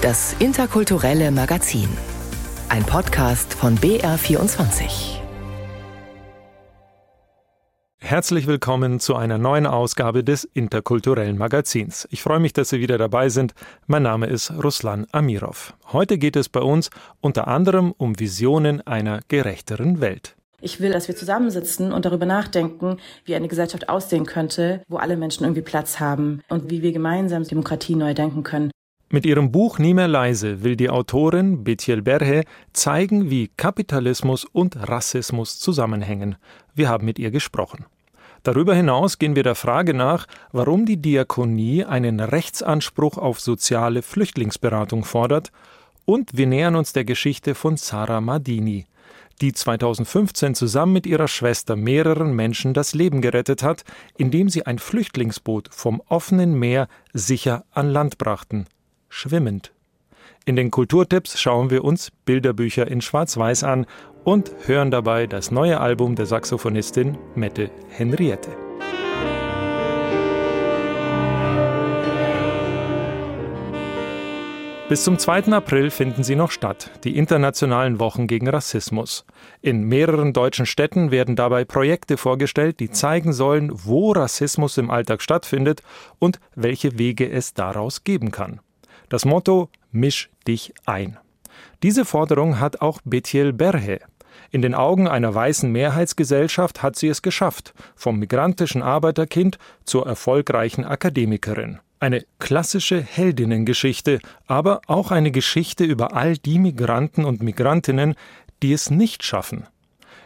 Das interkulturelle Magazin. Ein Podcast von BR24. Herzlich willkommen zu einer neuen Ausgabe des interkulturellen Magazins. Ich freue mich, dass Sie wieder dabei sind. Mein Name ist Ruslan Amirov. Heute geht es bei uns unter anderem um Visionen einer gerechteren Welt. Ich will, dass wir zusammensitzen und darüber nachdenken, wie eine Gesellschaft aussehen könnte, wo alle Menschen irgendwie Platz haben und wie wir gemeinsam Demokratie neu denken können. Mit ihrem Buch Nie mehr leise will die Autorin Betiel Berhe zeigen, wie Kapitalismus und Rassismus zusammenhängen. Wir haben mit ihr gesprochen. Darüber hinaus gehen wir der Frage nach, warum die Diakonie einen Rechtsanspruch auf soziale Flüchtlingsberatung fordert, und wir nähern uns der Geschichte von Sarah Madini, die 2015 zusammen mit ihrer Schwester mehreren Menschen das Leben gerettet hat, indem sie ein Flüchtlingsboot vom offenen Meer sicher an Land brachten schwimmend. In den Kulturtipps schauen wir uns Bilderbücher in Schwarz-Weiß an und hören dabei das neue Album der Saxophonistin Mette Henriette. Bis zum 2. April finden sie noch statt, die internationalen Wochen gegen Rassismus. In mehreren deutschen Städten werden dabei Projekte vorgestellt, die zeigen sollen, wo Rassismus im Alltag stattfindet und welche Wege es daraus geben kann. Das Motto Misch dich ein. Diese Forderung hat auch Betiel Berhe. In den Augen einer weißen Mehrheitsgesellschaft hat sie es geschafft, vom migrantischen Arbeiterkind zur erfolgreichen Akademikerin. Eine klassische Heldinnengeschichte, aber auch eine Geschichte über all die Migranten und Migrantinnen, die es nicht schaffen.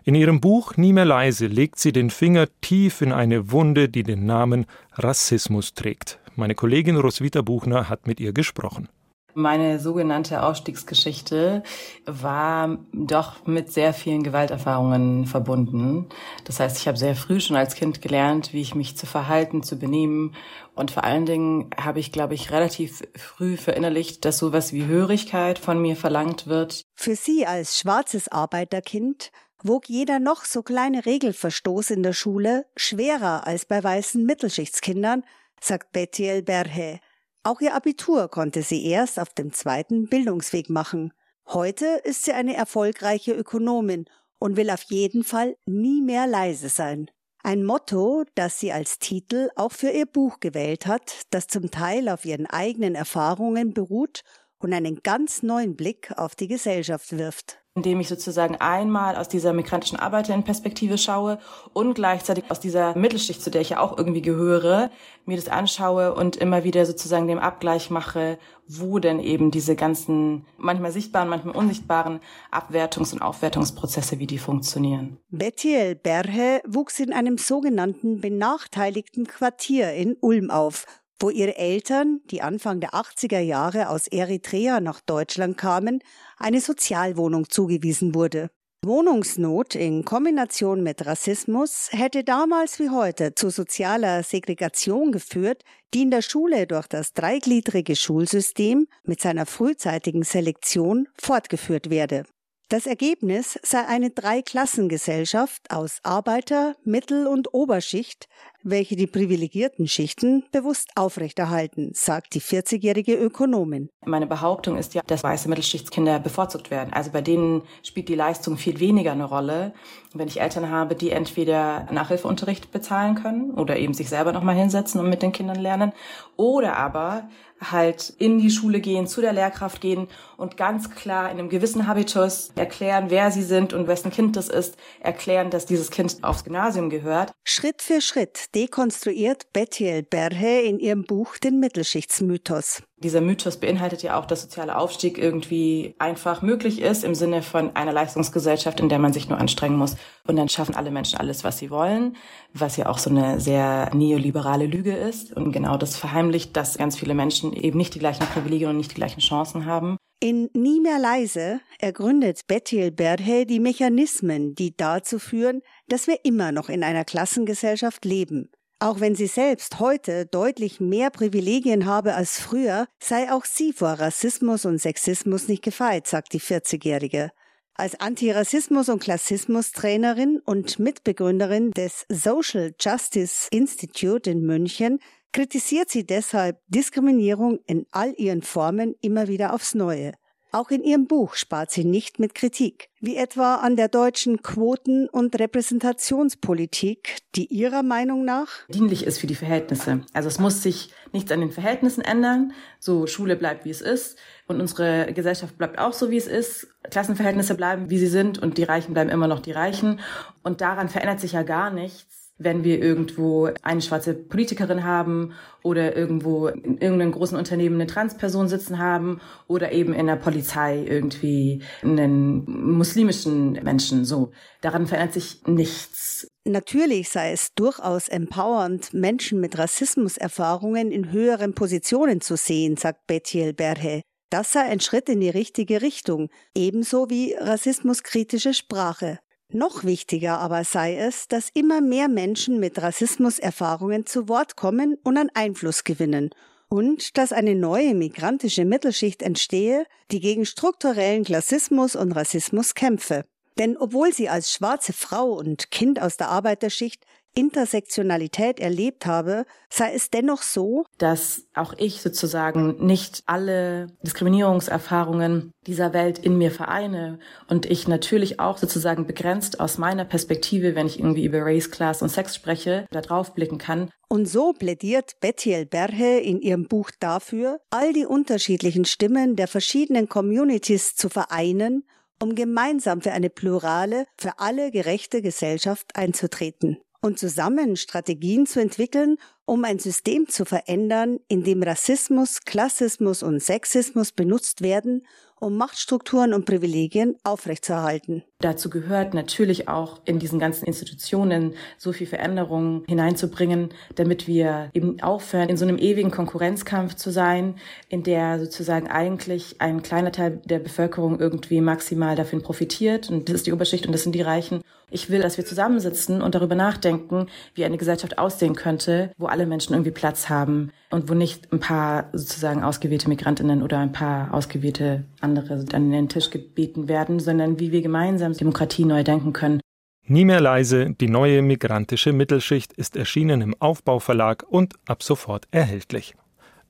In ihrem Buch Nie mehr leise legt sie den Finger tief in eine Wunde, die den Namen Rassismus trägt. Meine Kollegin Roswitha Buchner hat mit ihr gesprochen. Meine sogenannte Ausstiegsgeschichte war doch mit sehr vielen Gewalterfahrungen verbunden. Das heißt, ich habe sehr früh schon als Kind gelernt, wie ich mich zu verhalten, zu benehmen. Und vor allen Dingen habe ich, glaube ich, relativ früh verinnerlicht, dass sowas wie Hörigkeit von mir verlangt wird. Für sie als schwarzes Arbeiterkind wog jeder noch so kleine Regelverstoß in der Schule schwerer als bei weißen Mittelschichtskindern, sagt Betiel Berhe. Auch ihr Abitur konnte sie erst auf dem zweiten Bildungsweg machen. Heute ist sie eine erfolgreiche Ökonomin und will auf jeden Fall nie mehr leise sein. Ein Motto, das sie als Titel auch für ihr Buch gewählt hat, das zum Teil auf ihren eigenen Erfahrungen beruht und einen ganz neuen Blick auf die Gesellschaft wirft indem ich sozusagen einmal aus dieser migrantischen Arbeiterinnenperspektive schaue und gleichzeitig aus dieser Mittelschicht, zu der ich ja auch irgendwie gehöre, mir das anschaue und immer wieder sozusagen den Abgleich mache, wo denn eben diese ganzen manchmal sichtbaren, manchmal unsichtbaren Abwertungs- und Aufwertungsprozesse, wie die funktionieren. Betiel Berhe wuchs in einem sogenannten benachteiligten Quartier in Ulm auf wo ihre Eltern, die Anfang der 80er Jahre aus Eritrea nach Deutschland kamen, eine Sozialwohnung zugewiesen wurde. Wohnungsnot in Kombination mit Rassismus hätte damals wie heute zu sozialer Segregation geführt, die in der Schule durch das dreigliedrige Schulsystem mit seiner frühzeitigen Selektion fortgeführt werde. Das Ergebnis sei eine Dreiklassengesellschaft aus Arbeiter-, Mittel- und Oberschicht, welche die privilegierten Schichten bewusst aufrechterhalten, sagt die 40-jährige Ökonomin. Meine Behauptung ist ja, dass weiße Mittelschichtskinder bevorzugt werden. Also bei denen spielt die Leistung viel weniger eine Rolle. Wenn ich Eltern habe, die entweder Nachhilfeunterricht bezahlen können oder eben sich selber nochmal hinsetzen und mit den Kindern lernen oder aber halt in die Schule gehen, zu der Lehrkraft gehen und ganz klar in einem gewissen Habitus erklären, wer sie sind und wessen Kind das ist, erklären, dass dieses Kind aufs Gymnasium gehört. Schritt für Schritt dekonstruiert Betiel Berhe in ihrem Buch den Mittelschichtsmythos. Dieser Mythos beinhaltet ja auch, dass sozialer Aufstieg irgendwie einfach möglich ist im Sinne von einer Leistungsgesellschaft, in der man sich nur anstrengen muss. Und dann schaffen alle Menschen alles, was sie wollen, was ja auch so eine sehr neoliberale Lüge ist. Und genau das verheimlicht, dass ganz viele Menschen eben nicht die gleichen Privilegien und nicht die gleichen Chancen haben. In Nie mehr leise ergründet Betiel Berhe die Mechanismen, die dazu führen, dass wir immer noch in einer Klassengesellschaft leben. Auch wenn sie selbst heute deutlich mehr Privilegien habe als früher, sei auch sie vor Rassismus und Sexismus nicht gefeit, sagt die 40-Jährige. Als Antirassismus- und Klassismus-Trainerin und Mitbegründerin des Social Justice Institute in München kritisiert sie deshalb Diskriminierung in all ihren Formen immer wieder aufs Neue. Auch in ihrem Buch spart sie nicht mit Kritik, wie etwa an der deutschen Quoten- und Repräsentationspolitik, die ihrer Meinung nach dienlich ist für die Verhältnisse. Also es muss sich nichts an den Verhältnissen ändern. So Schule bleibt wie es ist und unsere Gesellschaft bleibt auch so wie es ist. Klassenverhältnisse bleiben wie sie sind und die Reichen bleiben immer noch die Reichen und daran verändert sich ja gar nichts wenn wir irgendwo eine schwarze Politikerin haben oder irgendwo in irgendeinem großen Unternehmen eine Transperson sitzen haben oder eben in der Polizei irgendwie einen muslimischen Menschen. So, daran verändert sich nichts. Natürlich sei es durchaus empowernd, Menschen mit Rassismuserfahrungen in höheren Positionen zu sehen, sagt Betiel Berhe. Das sei ein Schritt in die richtige Richtung, ebenso wie rassismuskritische Sprache. Noch wichtiger aber sei es, dass immer mehr Menschen mit Rassismuserfahrungen zu Wort kommen und an Einfluss gewinnen und dass eine neue migrantische Mittelschicht entstehe, die gegen strukturellen Klassismus und Rassismus kämpfe. Denn obwohl sie als schwarze Frau und Kind aus der Arbeiterschicht Intersektionalität erlebt habe, sei es dennoch so, dass auch ich sozusagen nicht alle Diskriminierungserfahrungen dieser Welt in mir vereine und ich natürlich auch sozusagen begrenzt aus meiner Perspektive, wenn ich irgendwie über Race, Class und Sex spreche, da drauf blicken kann. Und so plädiert Betiel Berhe in ihrem Buch dafür, all die unterschiedlichen Stimmen der verschiedenen Communities zu vereinen um gemeinsam für eine plurale, für alle gerechte Gesellschaft einzutreten und zusammen Strategien zu entwickeln, um ein System zu verändern, in dem Rassismus, Klassismus und Sexismus benutzt werden, um Machtstrukturen und Privilegien aufrechtzuerhalten. Dazu gehört natürlich auch in diesen ganzen Institutionen so viel Veränderung hineinzubringen, damit wir eben aufhören, in so einem ewigen Konkurrenzkampf zu sein, in der sozusagen eigentlich ein kleiner Teil der Bevölkerung irgendwie maximal davon profitiert. Und das ist die Oberschicht und das sind die Reichen. Ich will, dass wir zusammensitzen und darüber nachdenken, wie eine Gesellschaft aussehen könnte, wo alle Menschen irgendwie Platz haben und wo nicht ein paar sozusagen ausgewählte Migrantinnen oder ein paar ausgewählte andere an den Tisch gebeten werden, sondern wie wir gemeinsam Demokratie neu denken können. Nie mehr leise, die neue migrantische Mittelschicht ist erschienen im Aufbauverlag und ab sofort erhältlich.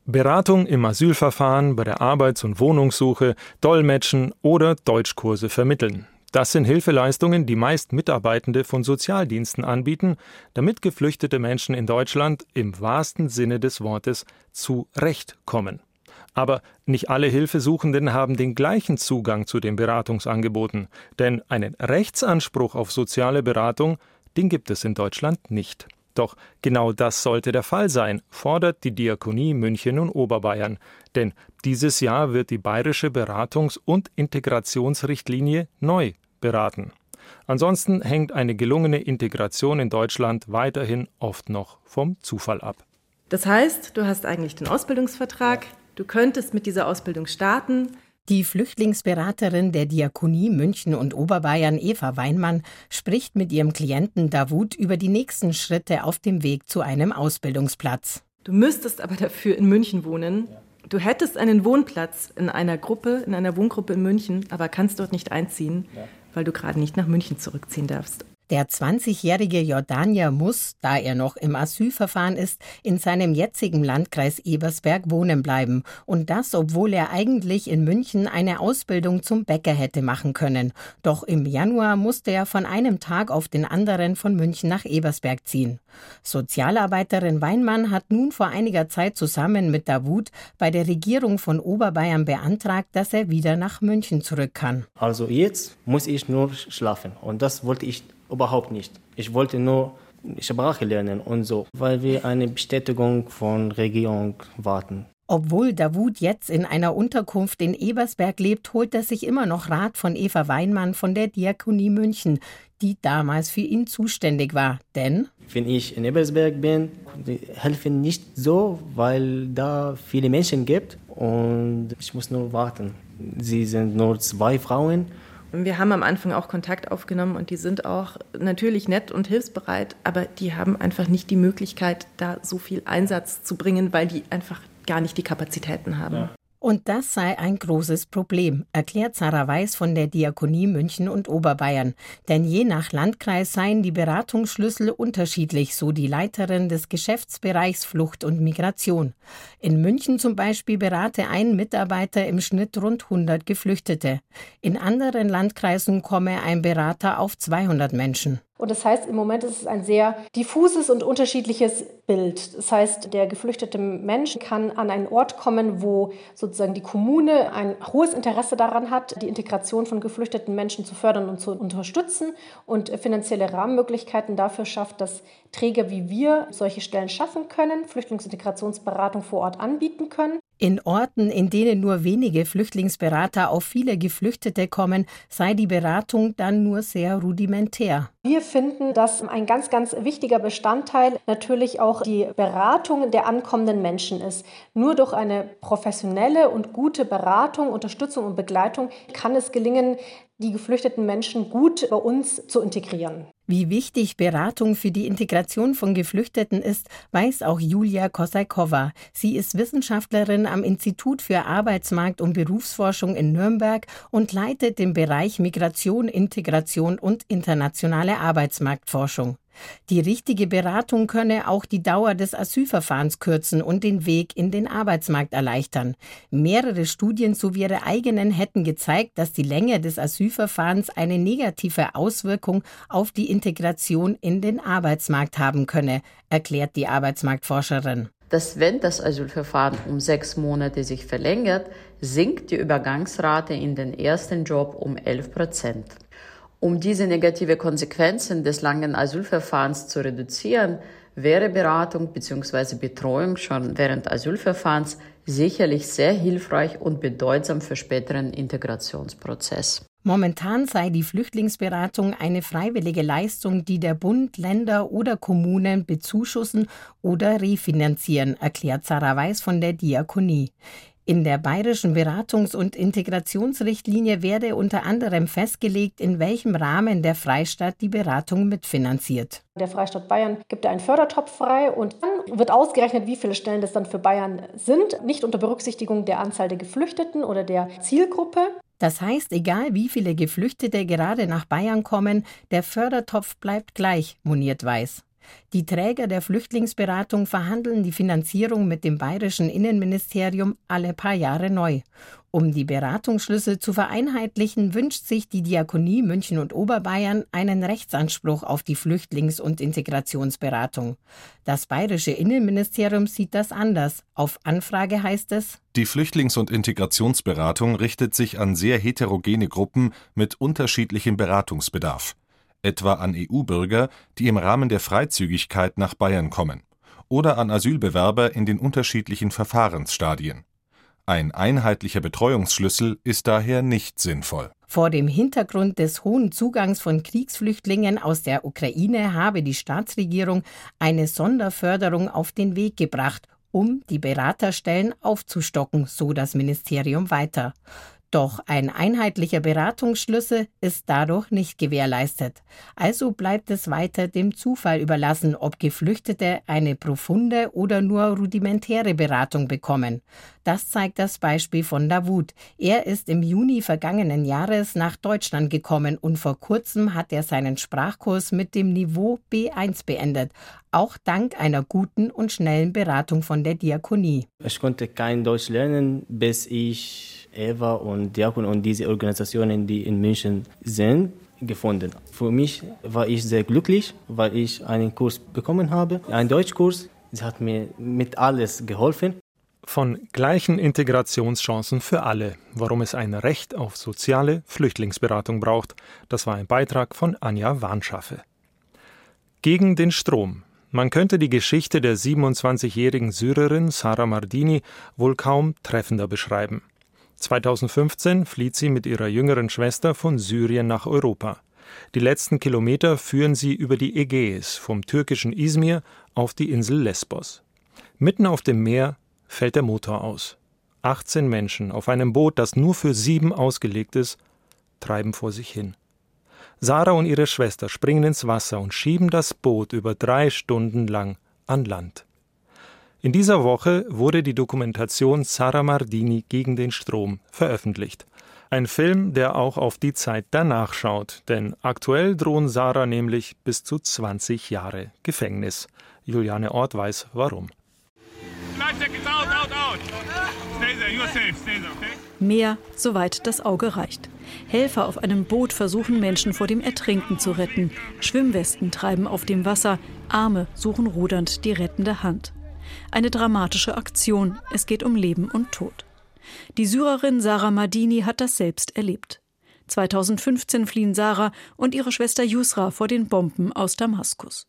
Beratung im Asylverfahren, bei der Arbeits- und Wohnungssuche, Dolmetschen oder Deutschkurse vermitteln. Das sind Hilfeleistungen, die meist Mitarbeitende von Sozialdiensten anbieten, damit geflüchtete Menschen in Deutschland im wahrsten Sinne des Wortes zurechtkommen. Aber nicht alle Hilfesuchenden haben den gleichen Zugang zu den Beratungsangeboten, denn einen Rechtsanspruch auf soziale Beratung, den gibt es in Deutschland nicht. Doch genau das sollte der Fall sein, fordert die Diakonie München und Oberbayern. Denn dieses Jahr wird die bayerische Beratungs- und Integrationsrichtlinie neu beraten. Ansonsten hängt eine gelungene Integration in Deutschland weiterhin oft noch vom Zufall ab. Das heißt, du hast eigentlich den Ausbildungsvertrag, du könntest mit dieser Ausbildung starten, die Flüchtlingsberaterin der Diakonie München und Oberbayern Eva Weinmann spricht mit ihrem Klienten Davut über die nächsten Schritte auf dem Weg zu einem Ausbildungsplatz. Du müsstest aber dafür in München wohnen. Du hättest einen Wohnplatz in einer Gruppe, in einer Wohngruppe in München, aber kannst dort nicht einziehen, weil du gerade nicht nach München zurückziehen darfst. Der 20-jährige Jordanier muss, da er noch im Asylverfahren ist, in seinem jetzigen Landkreis Ebersberg wohnen bleiben. Und das, obwohl er eigentlich in München eine Ausbildung zum Bäcker hätte machen können. Doch im Januar musste er von einem Tag auf den anderen von München nach Ebersberg ziehen. Sozialarbeiterin Weinmann hat nun vor einiger Zeit zusammen mit Davut bei der Regierung von Oberbayern beantragt, dass er wieder nach München zurück kann. Also jetzt muss ich nur schlafen. Und das wollte ich überhaupt nicht. Ich wollte nur Sprache lernen und so, weil wir eine Bestätigung von Regierung warten. Obwohl Davut jetzt in einer Unterkunft in Ebersberg lebt, holt er sich immer noch Rat von Eva Weinmann von der Diakonie München, die damals für ihn zuständig war. Denn wenn ich in Ebersberg bin, helfen nicht so, weil da viele Menschen gibt und ich muss nur warten. Sie sind nur zwei Frauen wir haben am Anfang auch Kontakt aufgenommen und die sind auch natürlich nett und hilfsbereit, aber die haben einfach nicht die Möglichkeit, da so viel Einsatz zu bringen, weil die einfach gar nicht die Kapazitäten haben. Ja. Und das sei ein großes Problem, erklärt Sarah Weiß von der Diakonie München und Oberbayern. Denn je nach Landkreis seien die Beratungsschlüssel unterschiedlich, so die Leiterin des Geschäftsbereichs Flucht und Migration. In München zum Beispiel berate ein Mitarbeiter im Schnitt rund 100 Geflüchtete. In anderen Landkreisen komme ein Berater auf 200 Menschen. Und das heißt, im Moment ist es ein sehr diffuses und unterschiedliches Bild. Das heißt, der geflüchtete Mensch kann an einen Ort kommen, wo sozusagen die Kommune ein hohes Interesse daran hat, die Integration von geflüchteten Menschen zu fördern und zu unterstützen und finanzielle Rahmenmöglichkeiten dafür schafft, dass Träger wie wir solche Stellen schaffen können, Flüchtlingsintegrationsberatung vor Ort anbieten können. In Orten, in denen nur wenige Flüchtlingsberater auf viele Geflüchtete kommen, sei die Beratung dann nur sehr rudimentär. Wir finden, dass ein ganz, ganz wichtiger Bestandteil natürlich auch die Beratung der ankommenden Menschen ist. Nur durch eine professionelle und gute Beratung, Unterstützung und Begleitung kann es gelingen, die geflüchteten Menschen gut bei uns zu integrieren. Wie wichtig Beratung für die Integration von Geflüchteten ist, weiß auch Julia Kosaikova. Sie ist Wissenschaftlerin am Institut für Arbeitsmarkt und Berufsforschung in Nürnberg und leitet den Bereich Migration, Integration und internationale Arbeitsmarktforschung. Die richtige Beratung könne auch die Dauer des Asylverfahrens kürzen und den Weg in den Arbeitsmarkt erleichtern. Mehrere Studien zu ihre eigenen hätten gezeigt, dass die Länge des Asylverfahrens eine negative Auswirkung auf die Integration in den Arbeitsmarkt haben könne, erklärt die Arbeitsmarktforscherin. Dass wenn das Asylverfahren um sechs Monate sich verlängert, sinkt die Übergangsrate in den ersten Job um 11 Prozent. Um diese negative Konsequenzen des langen Asylverfahrens zu reduzieren, wäre Beratung bzw. Betreuung schon während Asylverfahrens sicherlich sehr hilfreich und bedeutsam für späteren Integrationsprozess. Momentan sei die Flüchtlingsberatung eine freiwillige Leistung, die der Bund, Länder oder Kommunen bezuschussen oder refinanzieren, erklärt Sarah Weiß von der Diakonie. In der bayerischen Beratungs- und Integrationsrichtlinie werde unter anderem festgelegt, in welchem Rahmen der Freistaat die Beratung mitfinanziert. Der Freistaat Bayern gibt einen Fördertopf frei und dann wird ausgerechnet, wie viele Stellen das dann für Bayern sind, nicht unter Berücksichtigung der Anzahl der Geflüchteten oder der Zielgruppe. Das heißt, egal wie viele Geflüchtete gerade nach Bayern kommen, der Fördertopf bleibt gleich, moniert Weiß. Die Träger der Flüchtlingsberatung verhandeln die Finanzierung mit dem bayerischen Innenministerium alle paar Jahre neu. Um die Beratungsschlüsse zu vereinheitlichen, wünscht sich die Diakonie München und Oberbayern einen Rechtsanspruch auf die Flüchtlings- und Integrationsberatung. Das bayerische Innenministerium sieht das anders. Auf Anfrage heißt es, die Flüchtlings- und Integrationsberatung richtet sich an sehr heterogene Gruppen mit unterschiedlichem Beratungsbedarf etwa an EU-Bürger, die im Rahmen der Freizügigkeit nach Bayern kommen, oder an Asylbewerber in den unterschiedlichen Verfahrensstadien. Ein einheitlicher Betreuungsschlüssel ist daher nicht sinnvoll. Vor dem Hintergrund des hohen Zugangs von Kriegsflüchtlingen aus der Ukraine habe die Staatsregierung eine Sonderförderung auf den Weg gebracht, um die Beraterstellen aufzustocken, so das Ministerium weiter. Doch ein einheitlicher Beratungsschlüssel ist dadurch nicht gewährleistet. Also bleibt es weiter dem Zufall überlassen, ob Geflüchtete eine profunde oder nur rudimentäre Beratung bekommen. Das zeigt das Beispiel von Davut. Er ist im Juni vergangenen Jahres nach Deutschland gekommen und vor kurzem hat er seinen Sprachkurs mit dem Niveau B1 beendet. Auch dank einer guten und schnellen Beratung von der Diakonie. Ich konnte kein Deutsch lernen, bis ich Eva und Diakon und diese Organisationen, die in München sind, gefunden. Für mich war ich sehr glücklich, weil ich einen Kurs bekommen habe, einen Deutschkurs. Sie hat mir mit alles geholfen. Von gleichen Integrationschancen für alle, warum es ein Recht auf soziale Flüchtlingsberatung braucht, das war ein Beitrag von Anja Warnschaffe. Gegen den Strom. Man könnte die Geschichte der 27-jährigen Syrerin Sarah Mardini wohl kaum treffender beschreiben. 2015 flieht sie mit ihrer jüngeren Schwester von Syrien nach Europa. Die letzten Kilometer führen sie über die Ägäis vom türkischen Izmir auf die Insel Lesbos. Mitten auf dem Meer fällt der Motor aus. 18 Menschen auf einem Boot, das nur für sieben ausgelegt ist, treiben vor sich hin. Sarah und ihre Schwester springen ins Wasser und schieben das Boot über drei Stunden lang an Land. In dieser Woche wurde die Dokumentation Sara Mardini gegen den Strom veröffentlicht. Ein Film, der auch auf die Zeit danach schaut, denn aktuell drohen Sarah nämlich bis zu 20 Jahre Gefängnis. Juliane Ort weiß warum. Mehr, soweit das Auge reicht. Helfer auf einem Boot versuchen Menschen vor dem Ertrinken zu retten. Schwimmwesten treiben auf dem Wasser, Arme suchen rudernd die rettende Hand. Eine dramatische Aktion, es geht um Leben und Tod. Die Syrerin Sarah Madini hat das selbst erlebt. 2015 fliehen Sarah und ihre Schwester Yusra vor den Bomben aus Damaskus.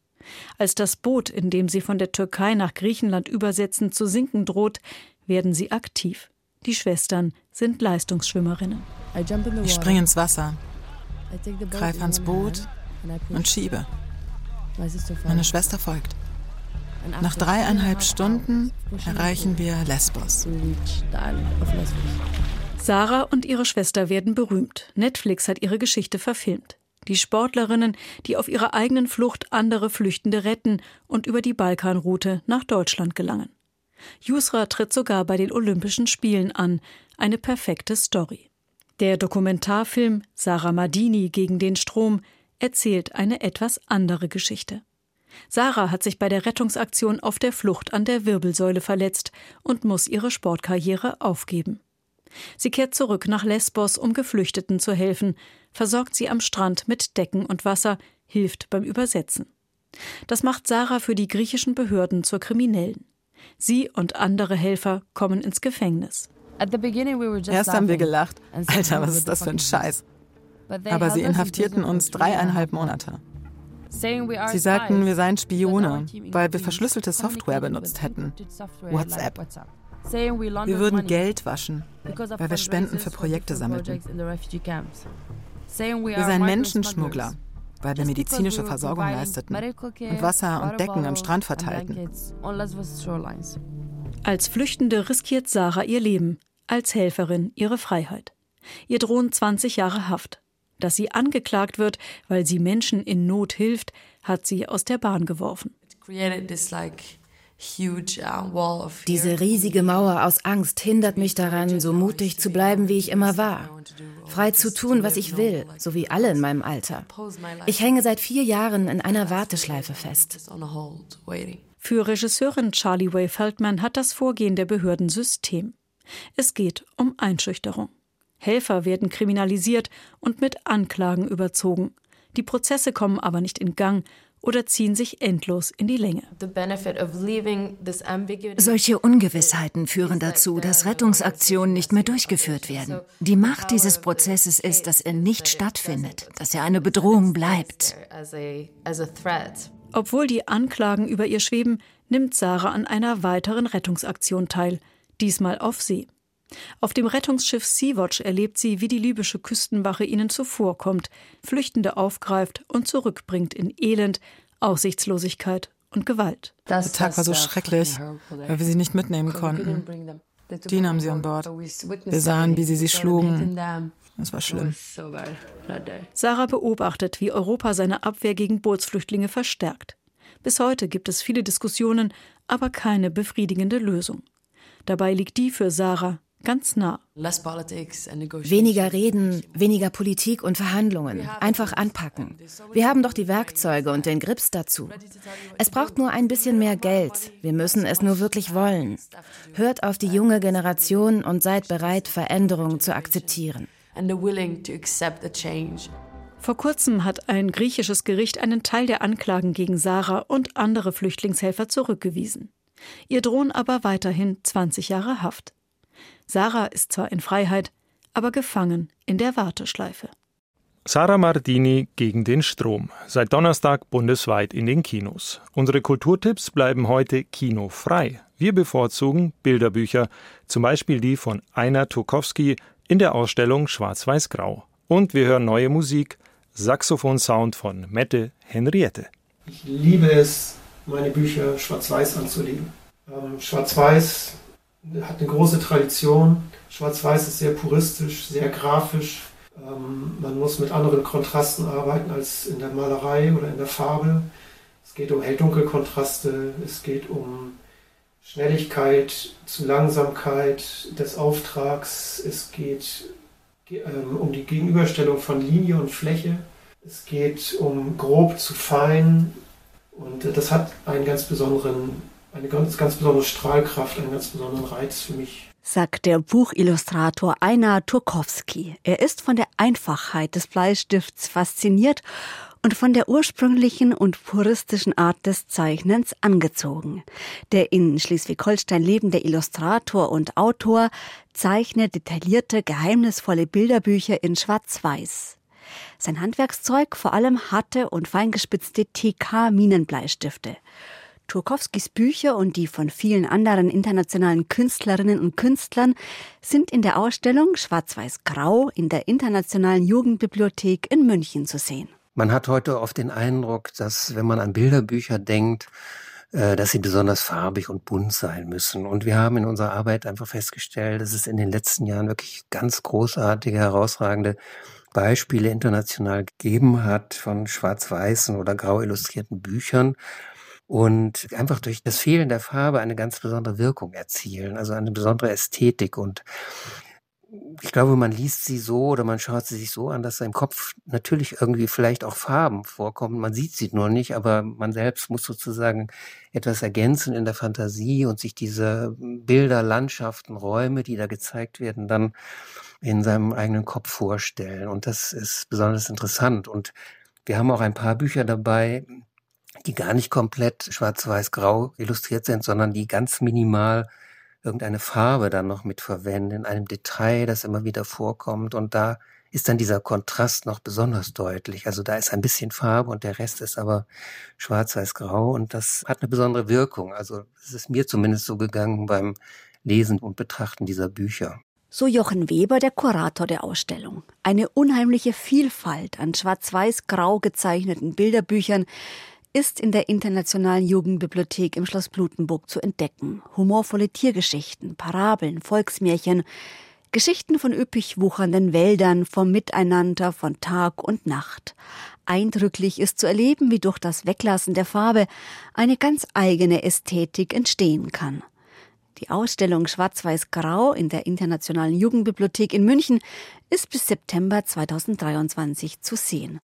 Als das Boot, in dem sie von der Türkei nach Griechenland übersetzen, zu sinken droht, werden sie aktiv. Die Schwestern sind Leistungsschwimmerinnen. Ich springe ins Wasser, greife ans Boot und schiebe. Meine Schwester folgt. Nach dreieinhalb Stunden erreichen wir Lesbos. Sarah und ihre Schwester werden berühmt. Netflix hat ihre Geschichte verfilmt. Die Sportlerinnen, die auf ihrer eigenen Flucht andere Flüchtende retten und über die Balkanroute nach Deutschland gelangen. Yusra tritt sogar bei den Olympischen Spielen an. Eine perfekte Story. Der Dokumentarfilm Sarah Madini gegen den Strom erzählt eine etwas andere Geschichte. Sarah hat sich bei der Rettungsaktion auf der Flucht an der Wirbelsäule verletzt und muss ihre Sportkarriere aufgeben. Sie kehrt zurück nach Lesbos, um Geflüchteten zu helfen, versorgt sie am Strand mit Decken und Wasser, hilft beim Übersetzen. Das macht Sarah für die griechischen Behörden zur Kriminellen. Sie und andere Helfer kommen ins Gefängnis. Erst haben wir gelacht. Alter, was ist das für ein Scheiß? Aber sie inhaftierten uns dreieinhalb Monate. Sie sagten, wir seien Spione, weil wir verschlüsselte Software benutzt hätten. WhatsApp. Wir würden Geld waschen, weil wir Spenden für Projekte sammelten. Wir seien Menschenschmuggler, weil wir medizinische Versorgung leisteten und Wasser und Decken am Strand verteilten. Als Flüchtende riskiert Sarah ihr Leben, als Helferin ihre Freiheit. Ihr drohen 20 Jahre Haft. Dass sie angeklagt wird, weil sie Menschen in Not hilft, hat sie aus der Bahn geworfen. Uh, Diese riesige Mauer aus Angst hindert mich daran, so mutig zu bleiben, wie ich immer war. Frei zu tun, was ich will, so wie alle in meinem Alter. Ich hänge seit vier Jahren in einer Warteschleife fest. Für Regisseurin Charlie Way Feldman hat das Vorgehen der Behörden System. Es geht um Einschüchterung. Helfer werden kriminalisiert und mit Anklagen überzogen. Die Prozesse kommen aber nicht in Gang oder ziehen sich endlos in die Länge. Solche Ungewissheiten führen dazu, dass Rettungsaktionen nicht mehr durchgeführt werden. Die Macht dieses Prozesses ist, dass er nicht stattfindet, dass er eine Bedrohung bleibt. Obwohl die Anklagen über ihr schweben, nimmt Sarah an einer weiteren Rettungsaktion teil, diesmal auf See. Auf dem Rettungsschiff Sea-Watch erlebt sie, wie die libysche Küstenwache ihnen zuvorkommt, Flüchtende aufgreift und zurückbringt in Elend, Aussichtslosigkeit und Gewalt. Der Tag war so schrecklich, weil wir sie nicht mitnehmen konnten. Die nahmen sie an Bord. Wir sahen, wie sie sie schlugen. Es war schlimm. Sarah beobachtet, wie Europa seine Abwehr gegen Bootsflüchtlinge verstärkt. Bis heute gibt es viele Diskussionen, aber keine befriedigende Lösung. Dabei liegt die für Sarah ganz nah. Weniger Reden, weniger Politik und Verhandlungen. Einfach anpacken. Wir haben doch die Werkzeuge und den Grips dazu. Es braucht nur ein bisschen mehr Geld. Wir müssen es nur wirklich wollen. Hört auf die junge Generation und seid bereit, Veränderungen zu akzeptieren. Vor kurzem hat ein griechisches Gericht einen Teil der Anklagen gegen Sarah und andere Flüchtlingshelfer zurückgewiesen. Ihr drohen aber weiterhin 20 Jahre Haft. Sarah ist zwar in Freiheit, aber gefangen in der Warteschleife. Sarah Mardini gegen den Strom. Seit Donnerstag bundesweit in den Kinos. Unsere Kulturtipps bleiben heute kinofrei. Wir bevorzugen Bilderbücher, zum Beispiel die von Einer Tukowski in der Ausstellung Schwarz-Weiß-Grau. Und wir hören neue Musik, Saxophon-Sound von Mette Henriette. Ich liebe es, meine Bücher schwarz-weiß anzulegen. Ähm, schwarz-weiß hat eine große Tradition. Schwarz-weiß ist sehr puristisch, sehr grafisch. Ähm, man muss mit anderen Kontrasten arbeiten als in der Malerei oder in der Farbe. Es geht um hell-dunkel-Kontraste, es geht um Schnelligkeit zu Langsamkeit des Auftrags. Es geht ähm, um die Gegenüberstellung von Linie und Fläche. Es geht um grob zu fein. Und das hat einen ganz besonderen, eine ganz, ganz besondere Strahlkraft, einen ganz besonderen Reiz für mich sagt der Buchillustrator Einar Turkowski. Er ist von der Einfachheit des Bleistifts fasziniert und von der ursprünglichen und puristischen Art des Zeichnens angezogen. Der in Schleswig-Holstein lebende Illustrator und Autor zeichnet detaillierte, geheimnisvolle Bilderbücher in Schwarz-Weiß. Sein Handwerkszeug vor allem harte und feingespitzte TK-Minenbleistifte. Turkowskis Bücher und die von vielen anderen internationalen Künstlerinnen und Künstlern sind in der Ausstellung Schwarz-Weiß-Grau in der Internationalen Jugendbibliothek in München zu sehen. Man hat heute oft den Eindruck, dass wenn man an Bilderbücher denkt, äh, dass sie besonders farbig und bunt sein müssen. Und wir haben in unserer Arbeit einfach festgestellt, dass es in den letzten Jahren wirklich ganz großartige, herausragende Beispiele international gegeben hat von schwarz-weißen oder grau illustrierten Büchern und einfach durch das Fehlen der Farbe eine ganz besondere Wirkung erzielen, also eine besondere Ästhetik und ich glaube, man liest sie so oder man schaut sie sich so an, dass im Kopf natürlich irgendwie vielleicht auch Farben vorkommen. Man sieht sie nur nicht, aber man selbst muss sozusagen etwas ergänzen in der Fantasie und sich diese Bilder, Landschaften, Räume, die da gezeigt werden, dann in seinem eigenen Kopf vorstellen. Und das ist besonders interessant. Und wir haben auch ein paar Bücher dabei, die gar nicht komplett schwarz-weiß-grau illustriert sind, sondern die ganz minimal irgendeine Farbe dann noch mit verwenden, in einem Detail, das immer wieder vorkommt. Und da ist dann dieser Kontrast noch besonders deutlich. Also da ist ein bisschen Farbe und der Rest ist aber schwarz-weiß-grau und das hat eine besondere Wirkung. Also es ist mir zumindest so gegangen beim Lesen und Betrachten dieser Bücher. So Jochen Weber, der Kurator der Ausstellung. Eine unheimliche Vielfalt an schwarz-weiß-grau gezeichneten Bilderbüchern, ist in der Internationalen Jugendbibliothek im Schloss Blutenburg zu entdecken. Humorvolle Tiergeschichten, Parabeln, Volksmärchen, Geschichten von üppig wuchernden Wäldern, vom Miteinander von Tag und Nacht. Eindrücklich ist zu erleben, wie durch das Weglassen der Farbe eine ganz eigene Ästhetik entstehen kann. Die Ausstellung Schwarz-Weiß-Grau in der Internationalen Jugendbibliothek in München ist bis September 2023 zu sehen.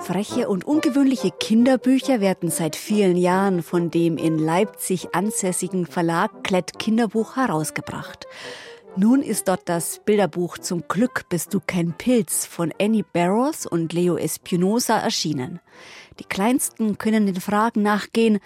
Freche und ungewöhnliche Kinderbücher werden seit vielen Jahren von dem in Leipzig ansässigen Verlag Klett Kinderbuch herausgebracht. Nun ist dort das Bilderbuch Zum Glück bist du kein Pilz von Annie Barrows und Leo Espinosa erschienen. Die Kleinsten können den Fragen nachgehen,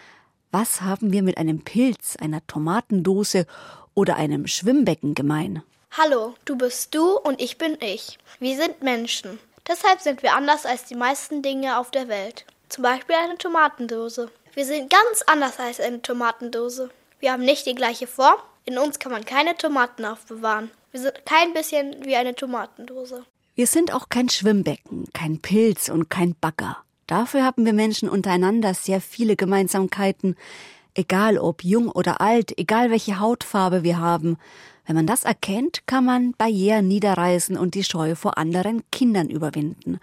was haben wir mit einem Pilz, einer Tomatendose oder einem Schwimmbecken gemein? Hallo, du bist du und ich bin ich. Wir sind Menschen. Deshalb sind wir anders als die meisten Dinge auf der Welt. Zum Beispiel eine Tomatendose. Wir sind ganz anders als eine Tomatendose. Wir haben nicht die gleiche Form. In uns kann man keine Tomaten aufbewahren. Wir sind kein bisschen wie eine Tomatendose. Wir sind auch kein Schwimmbecken, kein Pilz und kein Bagger. Dafür haben wir Menschen untereinander sehr viele Gemeinsamkeiten, egal ob jung oder alt, egal welche Hautfarbe wir haben. Wenn man das erkennt, kann man Barrieren niederreißen und die Scheu vor anderen Kindern überwinden.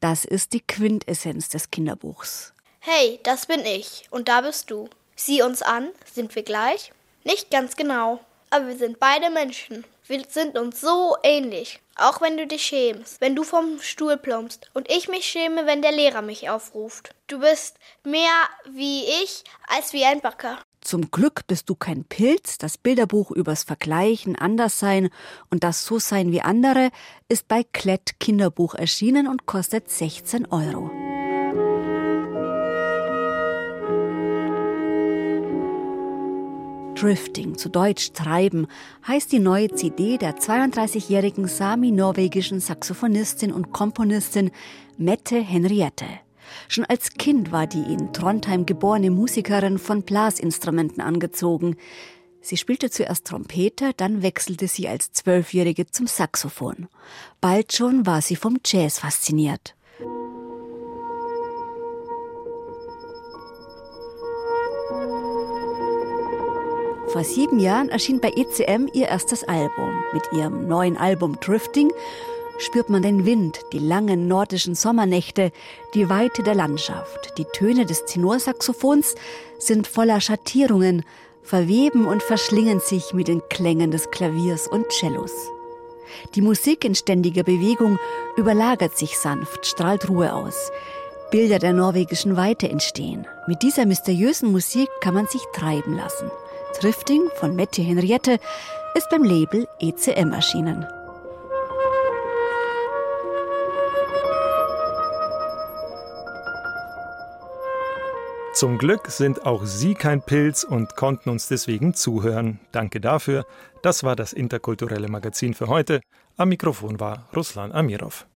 Das ist die Quintessenz des Kinderbuchs. Hey, das bin ich und da bist du. Sieh uns an, sind wir gleich? Nicht ganz genau, aber wir sind beide Menschen. Wir sind uns so ähnlich. Auch wenn du dich schämst, wenn du vom Stuhl plumpst und ich mich schäme, wenn der Lehrer mich aufruft. Du bist mehr wie ich als wie ein Backer. Zum Glück bist du kein Pilz. Das Bilderbuch übers Vergleichen, Anderssein und das So-Sein wie andere ist bei Klett Kinderbuch erschienen und kostet 16 Euro. Drifting, zu Deutsch Treiben, heißt die neue CD der 32-jährigen sami-norwegischen Saxophonistin und Komponistin Mette Henriette. Schon als Kind war die in Trondheim geborene Musikerin von Blasinstrumenten angezogen. Sie spielte zuerst Trompete, dann wechselte sie als Zwölfjährige zum Saxophon. Bald schon war sie vom Jazz fasziniert. Vor sieben Jahren erschien bei ECM ihr erstes Album. Mit ihrem neuen Album Drifting spürt man den Wind, die langen nordischen Sommernächte, die Weite der Landschaft. Die Töne des Tenorsaxophons sind voller Schattierungen, verweben und verschlingen sich mit den Klängen des Klaviers und Cellos. Die Musik in ständiger Bewegung überlagert sich sanft, strahlt Ruhe aus. Bilder der norwegischen Weite entstehen. Mit dieser mysteriösen Musik kann man sich treiben lassen. Drifting von Mette Henriette ist beim Label ECM erschienen. Zum Glück sind auch Sie kein Pilz und konnten uns deswegen zuhören. Danke dafür. Das war das interkulturelle Magazin für heute. Am Mikrofon war Ruslan Amirov.